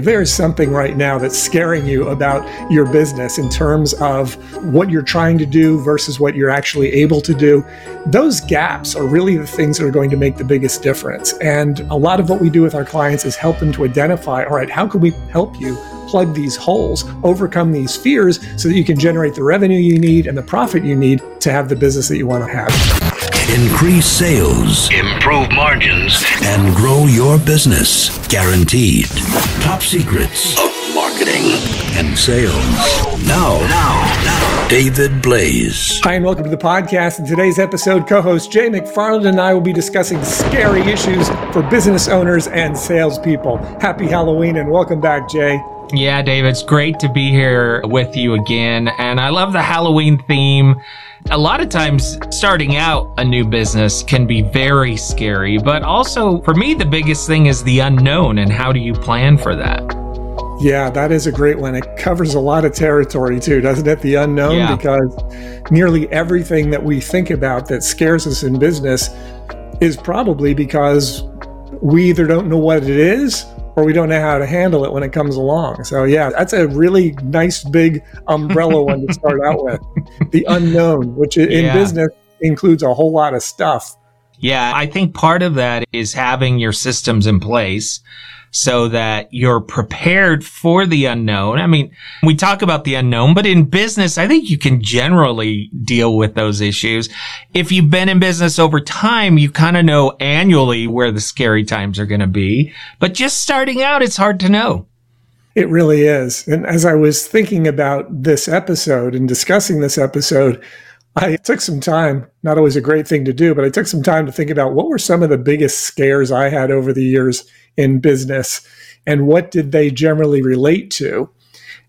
There's something right now that's scaring you about your business in terms of what you're trying to do versus what you're actually able to do. Those gaps are really the things that are going to make the biggest difference. And a lot of what we do with our clients is help them to identify all right, how can we help you plug these holes, overcome these fears so that you can generate the revenue you need and the profit you need to have the business that you want to have increase sales, improve margins, and grow your business. Guaranteed. Top secrets of marketing and sales. Now, now, now. David Blaise. Hi, and welcome to the podcast. In today's episode, co host Jay McFarland and I will be discussing scary issues for business owners and salespeople. Happy Halloween and welcome back, Jay. Yeah, David, it's great to be here with you again. And I love the Halloween theme. A lot of times, starting out a new business can be very scary, but also for me, the biggest thing is the unknown and how do you plan for that? Yeah, that is a great one. It covers a lot of territory too, doesn't it? The unknown, yeah. because nearly everything that we think about that scares us in business is probably because we either don't know what it is or we don't know how to handle it when it comes along. So yeah, that's a really nice big umbrella one to start out with. The unknown, which in yeah. business includes a whole lot of stuff. Yeah, I think part of that is having your systems in place so that you're prepared for the unknown. I mean, we talk about the unknown, but in business, I think you can generally deal with those issues. If you've been in business over time, you kind of know annually where the scary times are going to be. But just starting out, it's hard to know. It really is. And as I was thinking about this episode and discussing this episode, I took some time, not always a great thing to do, but I took some time to think about what were some of the biggest scares I had over the years in business and what did they generally relate to.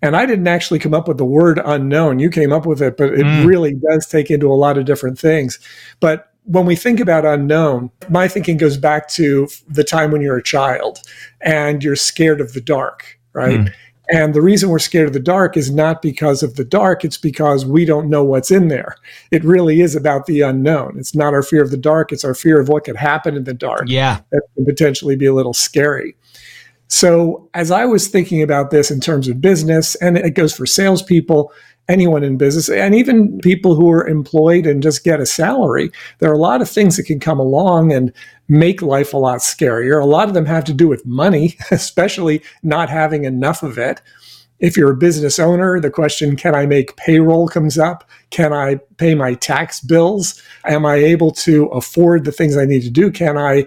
And I didn't actually come up with the word unknown. You came up with it, but it mm. really does take into a lot of different things. But when we think about unknown, my thinking goes back to the time when you're a child and you're scared of the dark, right? Mm. And the reason we're scared of the dark is not because of the dark, it's because we don't know what's in there. It really is about the unknown. It's not our fear of the dark, it's our fear of what could happen in the dark. Yeah. That can potentially be a little scary. So, as I was thinking about this in terms of business, and it goes for salespeople, anyone in business, and even people who are employed and just get a salary, there are a lot of things that can come along and make life a lot scarier. A lot of them have to do with money, especially not having enough of it. If you're a business owner, the question, can I make payroll comes up? Can I pay my tax bills? Am I able to afford the things I need to do? Can I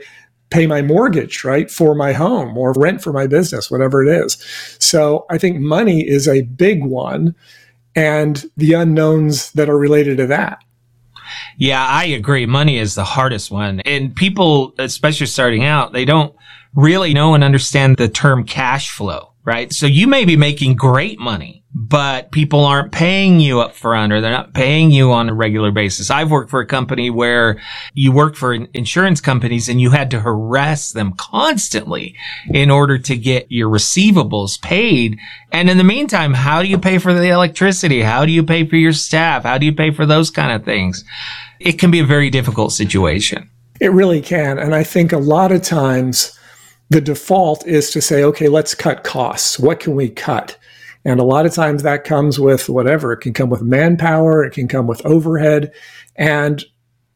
pay my mortgage, right, for my home or rent for my business, whatever it is? So I think money is a big one and the unknowns that are related to that. Yeah, I agree. Money is the hardest one. And people, especially starting out, they don't really know and understand the term cash flow, right? So you may be making great money but people aren't paying you up front or they're not paying you on a regular basis. I've worked for a company where you worked for insurance companies and you had to harass them constantly in order to get your receivables paid. And in the meantime, how do you pay for the electricity? How do you pay for your staff? How do you pay for those kind of things? It can be a very difficult situation. It really can. And I think a lot of times the default is to say, okay, let's cut costs. What can we cut? And a lot of times that comes with whatever. It can come with manpower, it can come with overhead. And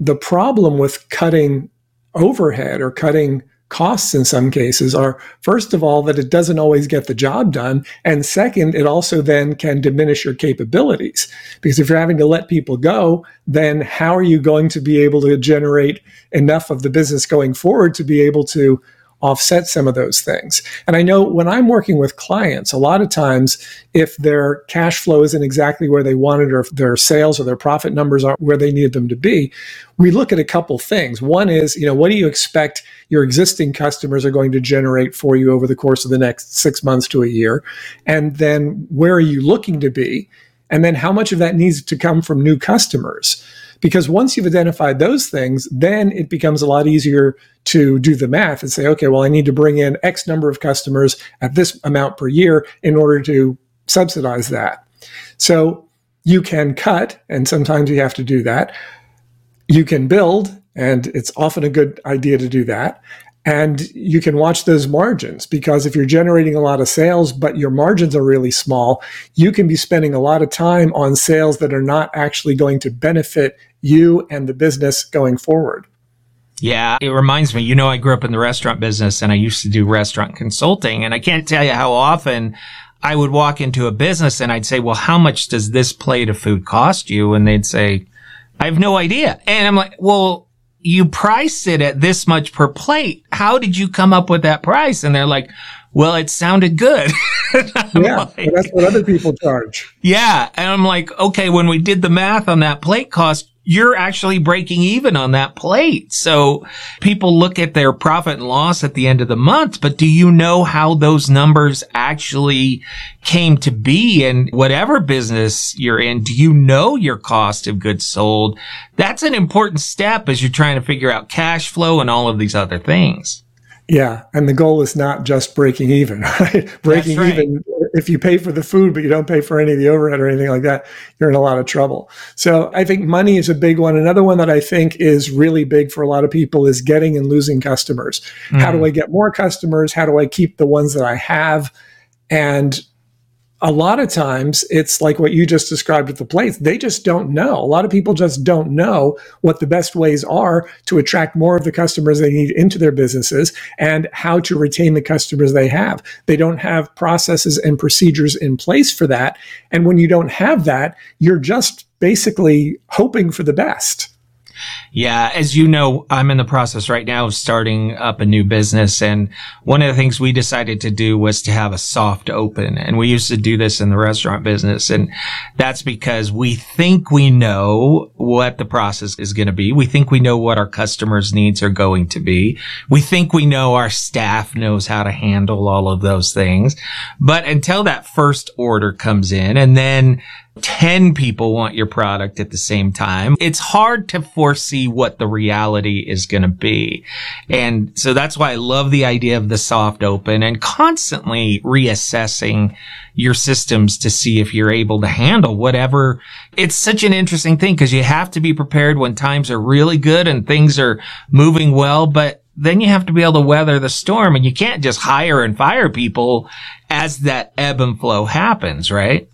the problem with cutting overhead or cutting costs in some cases are first of all that it doesn't always get the job done and second it also then can diminish your capabilities because if you're having to let people go then how are you going to be able to generate enough of the business going forward to be able to offset some of those things. And I know when I'm working with clients, a lot of times if their cash flow isn't exactly where they wanted or if their sales or their profit numbers aren't where they need them to be, we look at a couple things. One is, you know, what do you expect your existing customers are going to generate for you over the course of the next 6 months to a year? And then where are you looking to be? And then how much of that needs to come from new customers? Because once you've identified those things, then it becomes a lot easier to do the math and say, okay, well, I need to bring in X number of customers at this amount per year in order to subsidize that. So you can cut, and sometimes you have to do that. You can build, and it's often a good idea to do that. And you can watch those margins because if you're generating a lot of sales, but your margins are really small, you can be spending a lot of time on sales that are not actually going to benefit you and the business going forward. Yeah, it reminds me, you know, I grew up in the restaurant business and I used to do restaurant consulting and I can't tell you how often I would walk into a business and I'd say, well, how much does this plate of food cost you? And they'd say, I have no idea. And I'm like, well, you price it at this much per plate. How did you come up with that price? And they're like, well, it sounded good. yeah, like, that's what other people charge. Yeah. And I'm like, okay, when we did the math on that plate cost, you're actually breaking even on that plate. So people look at their profit and loss at the end of the month, but do you know how those numbers actually came to be in whatever business you're in? Do you know your cost of goods sold? That's an important step as you're trying to figure out cash flow and all of these other things. Yeah, and the goal is not just breaking even, right? breaking right. even if you pay for the food but you don't pay for any of the overhead or anything like that, you're in a lot of trouble. So I think money is a big one. Another one that I think is really big for a lot of people is getting and losing customers. Mm. How do mm. I get more customers? How do I keep the ones that I have? And a lot of times it's like what you just described with the plates. They just don't know. A lot of people just don't know what the best ways are to attract more of the customers they need into their businesses and how to retain the customers they have. They don't have processes and procedures in place for that. And when you don't have that, you're just basically hoping for the best. Yeah, as you know, I'm in the process right now of starting up a new business. And one of the things we decided to do was to have a soft open. And we used to do this in the restaurant business. And that's because we think we know what the process is going to be. We think we know what our customers' needs are going to be. We think we know our staff knows how to handle all of those things. But until that first order comes in and then 10 people want your product at the same time. It's hard to foresee what the reality is going to be. And so that's why I love the idea of the soft open and constantly reassessing your systems to see if you're able to handle whatever. It's such an interesting thing because you have to be prepared when times are really good and things are moving well, but then you have to be able to weather the storm and you can't just hire and fire people as that ebb and flow happens, right?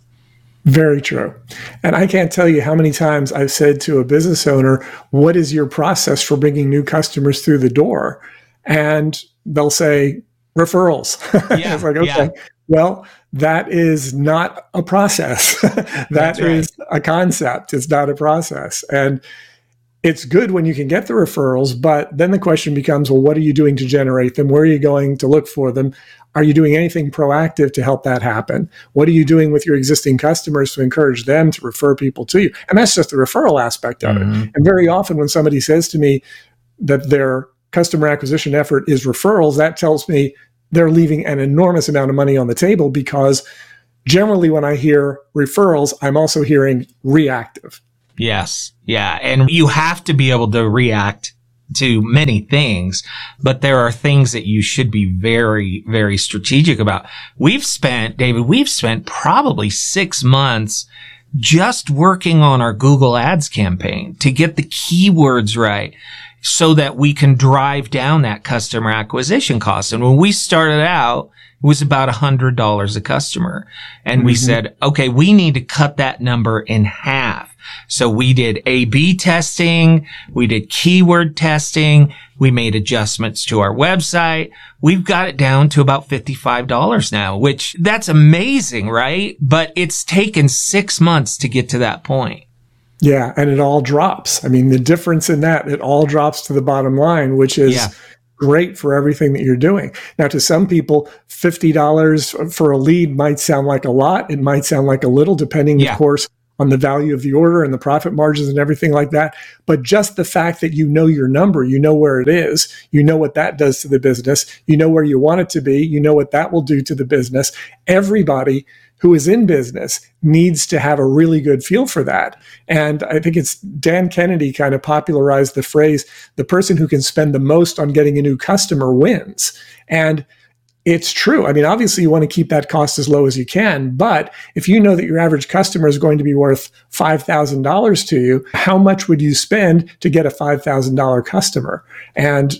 Very true. And I can't tell you how many times I've said to a business owner, What is your process for bringing new customers through the door? And they'll say, Referrals. Yeah, it's like, okay, yeah. well, that is not a process. that right. is a concept. It's not a process. And it's good when you can get the referrals, but then the question becomes, well, what are you doing to generate them? Where are you going to look for them? Are you doing anything proactive to help that happen? What are you doing with your existing customers to encourage them to refer people to you? And that's just the referral aspect of mm-hmm. it. And very often when somebody says to me that their customer acquisition effort is referrals, that tells me they're leaving an enormous amount of money on the table because generally when I hear referrals, I'm also hearing reactive. Yes. Yeah. And you have to be able to react to many things, but there are things that you should be very, very strategic about. We've spent, David, we've spent probably six months just working on our Google ads campaign to get the keywords right so that we can drive down that customer acquisition cost. And when we started out, it was about a hundred dollars a customer. And mm-hmm. we said, okay, we need to cut that number in half so we did A-B testing. We did keyword testing. We made adjustments to our website. We've got it down to about $55 now, which that's amazing, right? But it's taken six months to get to that point. Yeah. And it all drops. I mean, the difference in that, it all drops to the bottom line, which is yeah. great for everything that you're doing. Now, to some people, $50 for a lead might sound like a lot. It might sound like a little, depending, yeah. of course, on the value of the order and the profit margins and everything like that. But just the fact that you know your number, you know where it is, you know what that does to the business, you know where you want it to be, you know what that will do to the business. Everybody who is in business needs to have a really good feel for that. And I think it's Dan Kennedy kind of popularized the phrase the person who can spend the most on getting a new customer wins. And it's true. I mean, obviously, you want to keep that cost as low as you can. But if you know that your average customer is going to be worth $5,000 to you, how much would you spend to get a $5,000 customer? And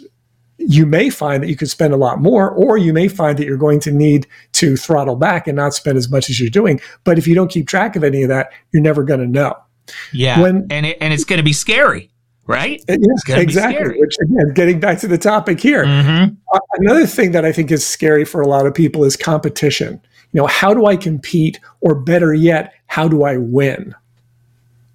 you may find that you could spend a lot more, or you may find that you're going to need to throttle back and not spend as much as you're doing. But if you don't keep track of any of that, you're never going to know. Yeah. When, and, it, and it's going to be scary, right? Yeah, exactly. Which, again, getting back to the topic here, mm-hmm. uh, another thing that I think is scary for a lot of people is competition. You know, how do I compete? Or better yet, how do I win?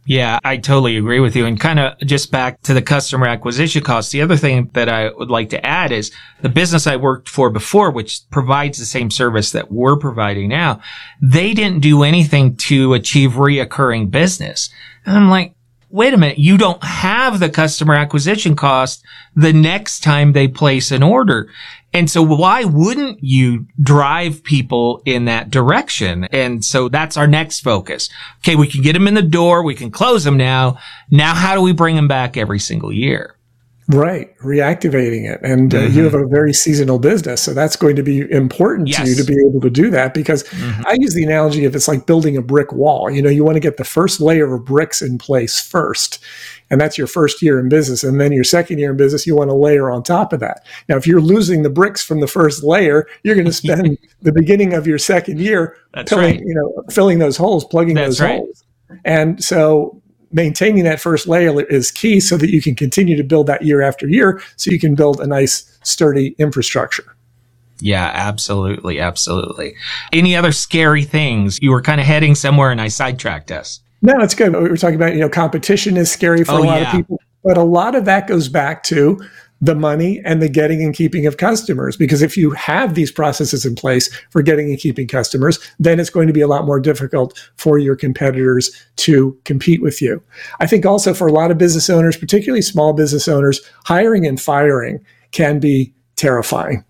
Yeah, I totally agree with you. And kind of just back to the customer acquisition costs. The other thing that I would like to add is the business I worked for before, which provides the same service that we're providing now. They didn't do anything to achieve reoccurring business. And I'm like, wait a minute, you don't have the customer acquisition cost the next time they place an order. And so why wouldn't you drive people in that direction? And so that's our next focus. Okay. We can get them in the door. We can close them now. Now, how do we bring them back every single year? Right, reactivating it. And uh, mm-hmm. you have a very seasonal business. So that's going to be important yes. to you to be able to do that because mm-hmm. I use the analogy of it's like building a brick wall. You know, you want to get the first layer of bricks in place first. And that's your first year in business. And then your second year in business, you want to layer on top of that. Now, if you're losing the bricks from the first layer, you're going to spend the beginning of your second year that's filling, right. you know, filling those holes, plugging that's those right. holes. And so maintaining that first layer is key so that you can continue to build that year after year so you can build a nice sturdy infrastructure yeah, absolutely. Absolutely. Any other scary things? You were kind of heading somewhere and I sidetracked us. No, it's good. We were talking about, you know, competition is scary for oh, a lot yeah. of people, but a lot of that goes back to the money and the getting and keeping of customers. Because if you have these processes in place for getting and keeping customers, then it's going to be a lot more difficult for your competitors to compete with you. I think also for a lot of business owners, particularly small business owners, hiring and firing can be terrifying.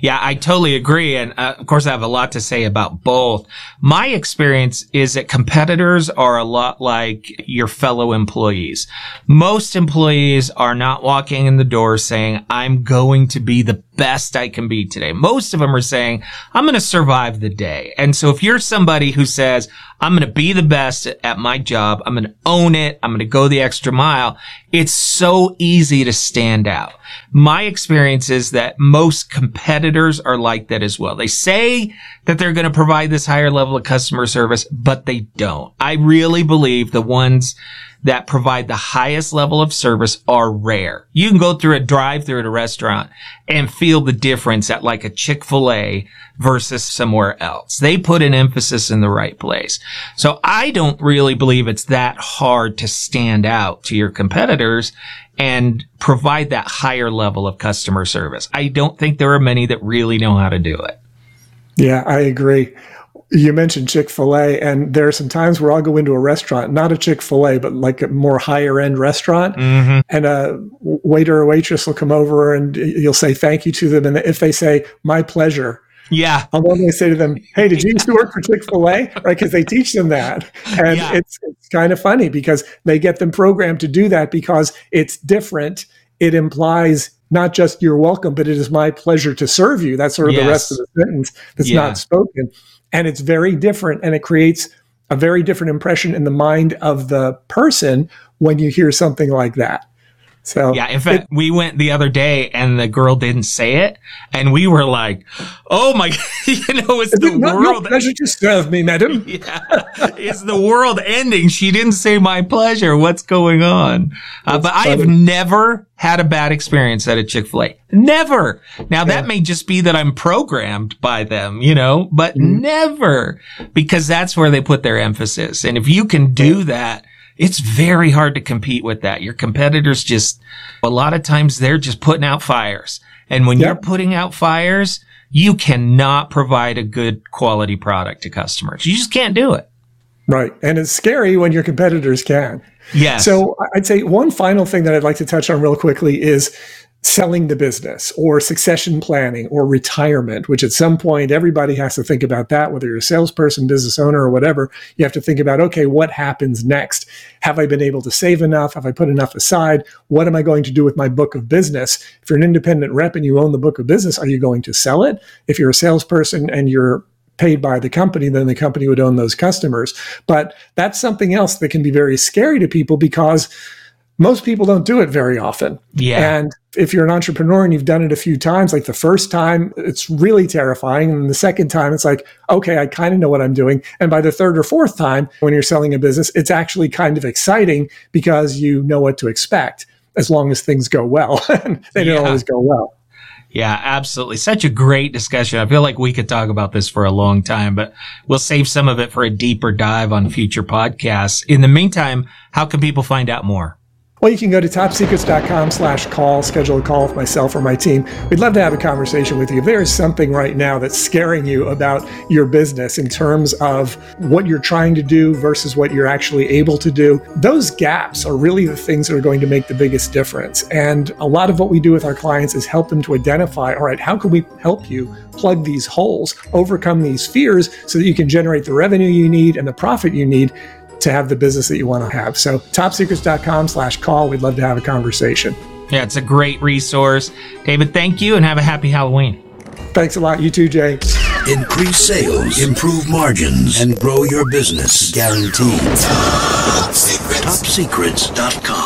Yeah, I totally agree. And uh, of course, I have a lot to say about both. My experience is that competitors are a lot like your fellow employees. Most employees are not walking in the door saying, I'm going to be the best I can be today. Most of them are saying, I'm going to survive the day. And so if you're somebody who says, I'm going to be the best at my job, I'm going to own it, I'm going to go the extra mile, it's so easy to stand out. My experience is that most competitors are like that as well. They say that they're going to provide this higher level of customer service, but they don't. I really believe the ones that provide the highest level of service are rare. You can go through a drive through at a restaurant and feel the difference at like a Chick-fil-A versus somewhere else. They put an emphasis in the right place. So I don't really believe it's that hard to stand out to your competitors and provide that higher level of customer service. I don't think there are many that really know how to do it. Yeah, I agree you mentioned Chick fil A, and there are some times where I'll go into a restaurant, not a Chick fil A, but like a more higher end restaurant, mm-hmm. and a waiter or waitress will come over and you'll say thank you to them. And if they say, my pleasure, yeah. I'll normally say to them, Hey, did you used to work for Chick fil A? Right. Because they teach them that. And yeah. it's, it's kind of funny because they get them programmed to do that because it's different. It implies not just you're welcome, but it is my pleasure to serve you. That's sort of yes. the rest of the sentence that's yeah. not spoken and it's very different and it creates a very different impression in the mind of the person when you hear something like that. So yeah, in fact, it, we went the other day and the girl didn't say it, and we were like, "Oh my, you know, it's the not, world." pleasure to serve me, madam. yeah, it's the world ending. She didn't say my pleasure. What's going on? Uh, but funny. I have never had a bad experience at a Chick Fil A. Never. Now yeah. that may just be that I'm programmed by them, you know, but mm-hmm. never because that's where they put their emphasis. And if you can do that it's very hard to compete with that. Your competitors just, a lot of times they're just putting out fires. And when yep. you're putting out fires, you cannot provide a good quality product to customers. You just can't do it. Right. And it's scary when your competitors can. Yes. So I'd say one final thing that I'd like to touch on real quickly is selling the business or succession planning or retirement, which at some point everybody has to think about that, whether you're a salesperson, business owner, or whatever. You have to think about, okay, what happens next? Have I been able to save enough? Have I put enough aside? What am I going to do with my book of business? If you're an independent rep and you own the book of business, are you going to sell it? If you're a salesperson and you're paid by the company, then the company would own those customers. But that's something else that can be very scary to people because most people don't do it very often. Yeah. And if you're an entrepreneur and you've done it a few times, like the first time, it's really terrifying. And the second time, it's like, okay, I kind of know what I'm doing. And by the third or fourth time, when you're selling a business, it's actually kind of exciting because you know what to expect as long as things go well. and they don't always go well. Yeah, absolutely. Such a great discussion. I feel like we could talk about this for a long time, but we'll save some of it for a deeper dive on future podcasts. In the meantime, how can people find out more? Well, you can go to topsecrets.com slash call, schedule a call with myself or my team. We'd love to have a conversation with you. If there is something right now that's scaring you about your business in terms of what you're trying to do versus what you're actually able to do, those gaps are really the things that are going to make the biggest difference. And a lot of what we do with our clients is help them to identify, all right, how can we help you plug these holes, overcome these fears so that you can generate the revenue you need and the profit you need to have the business that you want to have. So topsecrets.com slash call. We'd love to have a conversation. Yeah, it's a great resource. David, thank you and have a happy Halloween. Thanks a lot. You too, Jay. Increase sales, improve margins, and grow your business. Guaranteed. Top Secrets. TopSecrets.com.